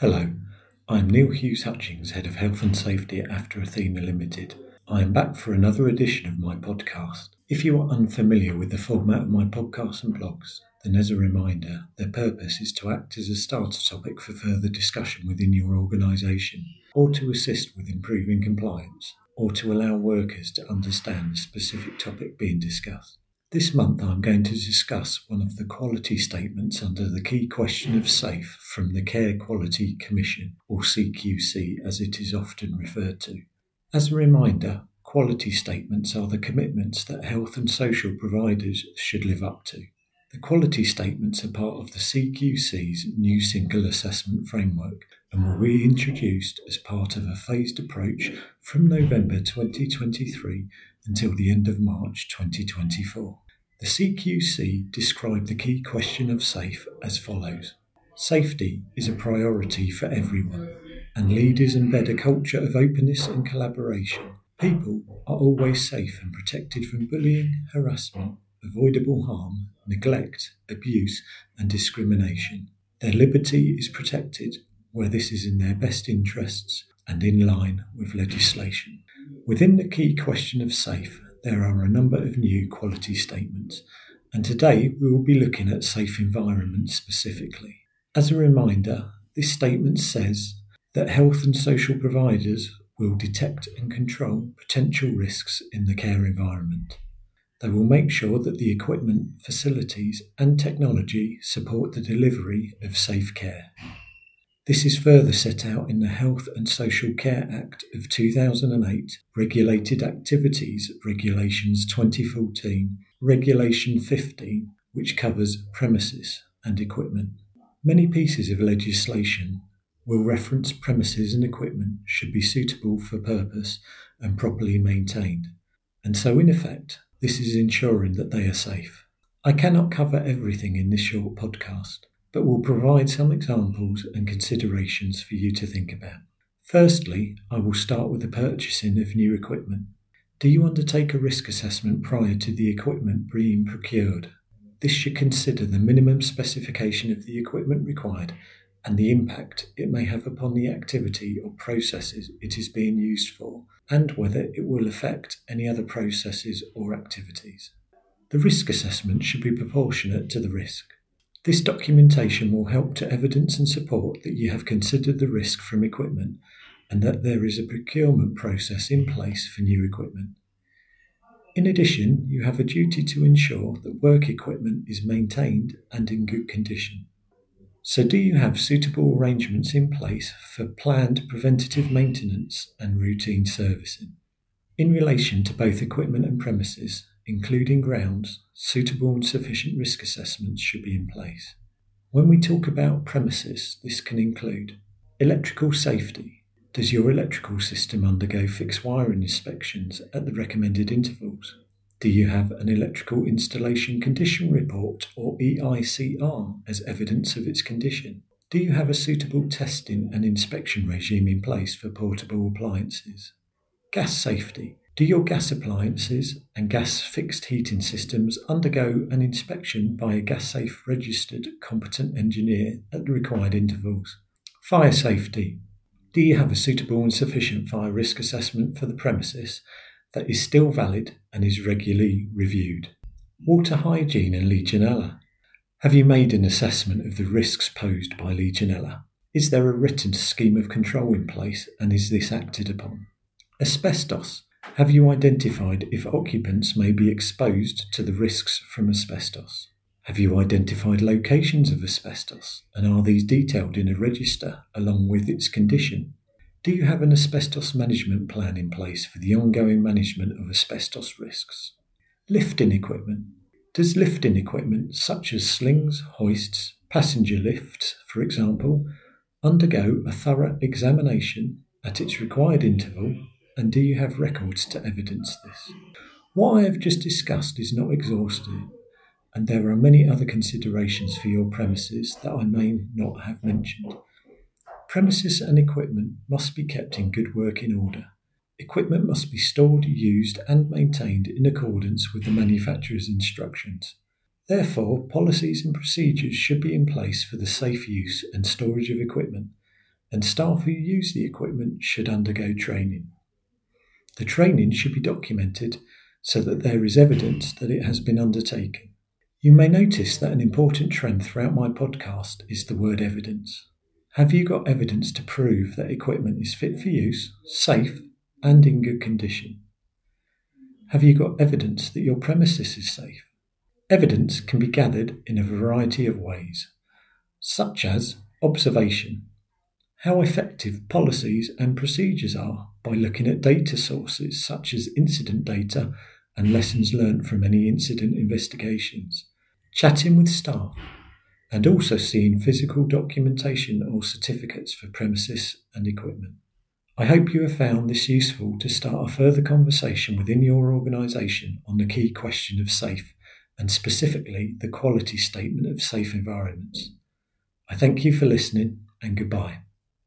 Hello, I'm Neil Hughes Hutchings, Head of Health and Safety at After Athena Limited. I am back for another edition of my podcast. If you are unfamiliar with the format of my podcasts and blogs, then as a reminder, their purpose is to act as a starter topic for further discussion within your organisation, or to assist with improving compliance, or to allow workers to understand the specific topic being discussed. This month, I'm going to discuss one of the quality statements under the key question of SAFE from the Care Quality Commission, or CQC as it is often referred to. As a reminder, quality statements are the commitments that health and social providers should live up to. The quality statements are part of the CQC's new single assessment framework and were reintroduced as part of a phased approach from November 2023 until the end of March 2024. The CQC described the key question of SAFE as follows Safety is a priority for everyone, and leaders embed a culture of openness and collaboration. People are always safe and protected from bullying, harassment, avoidable harm, neglect, abuse, and discrimination. Their liberty is protected where this is in their best interests and in line with legislation. Within the key question of SAFE, there are a number of new quality statements, and today we will be looking at safe environments specifically. As a reminder, this statement says that health and social providers will detect and control potential risks in the care environment. They will make sure that the equipment, facilities, and technology support the delivery of safe care. This is further set out in the Health and Social Care Act of 2008, Regulated Activities Regulations 2014, Regulation 15, which covers premises and equipment. Many pieces of legislation will reference premises and equipment should be suitable for purpose and properly maintained, and so in effect, this is ensuring that they are safe. I cannot cover everything in this short podcast but will provide some examples and considerations for you to think about. Firstly, I will start with the purchasing of new equipment. Do you undertake a risk assessment prior to the equipment being procured? This should consider the minimum specification of the equipment required and the impact it may have upon the activity or processes it is being used for, and whether it will affect any other processes or activities. The risk assessment should be proportionate to the risk. This documentation will help to evidence and support that you have considered the risk from equipment and that there is a procurement process in place for new equipment. In addition, you have a duty to ensure that work equipment is maintained and in good condition. So, do you have suitable arrangements in place for planned preventative maintenance and routine servicing? In relation to both equipment and premises, including grounds, suitable and sufficient risk assessments should be in place. When we talk about premises, this can include electrical safety. Does your electrical system undergo fixed wiring inspections at the recommended intervals? Do you have an electrical installation condition report or EICR as evidence of its condition? Do you have a suitable testing and inspection regime in place for portable appliances? Gas safety. Do your gas appliances and gas fixed heating systems undergo an inspection by a gas safe registered competent engineer at the required intervals? Fire safety. Do you have a suitable and sufficient fire risk assessment for the premises that is still valid and is regularly reviewed? Water hygiene and Legionella. Have you made an assessment of the risks posed by Legionella? Is there a written scheme of control in place and is this acted upon? Asbestos. Have you identified if occupants may be exposed to the risks from asbestos? Have you identified locations of asbestos and are these detailed in a register along with its condition? Do you have an asbestos management plan in place for the ongoing management of asbestos risks? Lifting equipment. Does lifting equipment such as slings, hoists, passenger lifts, for example, undergo a thorough examination at its required interval and do you have records to evidence this? What I have just discussed is not exhaustive, and there are many other considerations for your premises that I may not have mentioned. Premises and equipment must be kept in good working order. Equipment must be stored, used, and maintained in accordance with the manufacturer's instructions. Therefore, policies and procedures should be in place for the safe use and storage of equipment and staff who use the equipment should undergo training. The training should be documented so that there is evidence that it has been undertaken. You may notice that an important trend throughout my podcast is the word evidence. Have you got evidence to prove that equipment is fit for use, safe, and in good condition? Have you got evidence that your premises is safe? Evidence can be gathered in a variety of ways, such as observation, how effective policies and procedures are by looking at data sources such as incident data and lessons learned from any incident investigations, chatting with staff, and also seeing physical documentation or certificates for premises and equipment. I hope you have found this useful to start a further conversation within your organisation on the key question of safe and specifically the quality statement of safe environments. I thank you for listening and goodbye.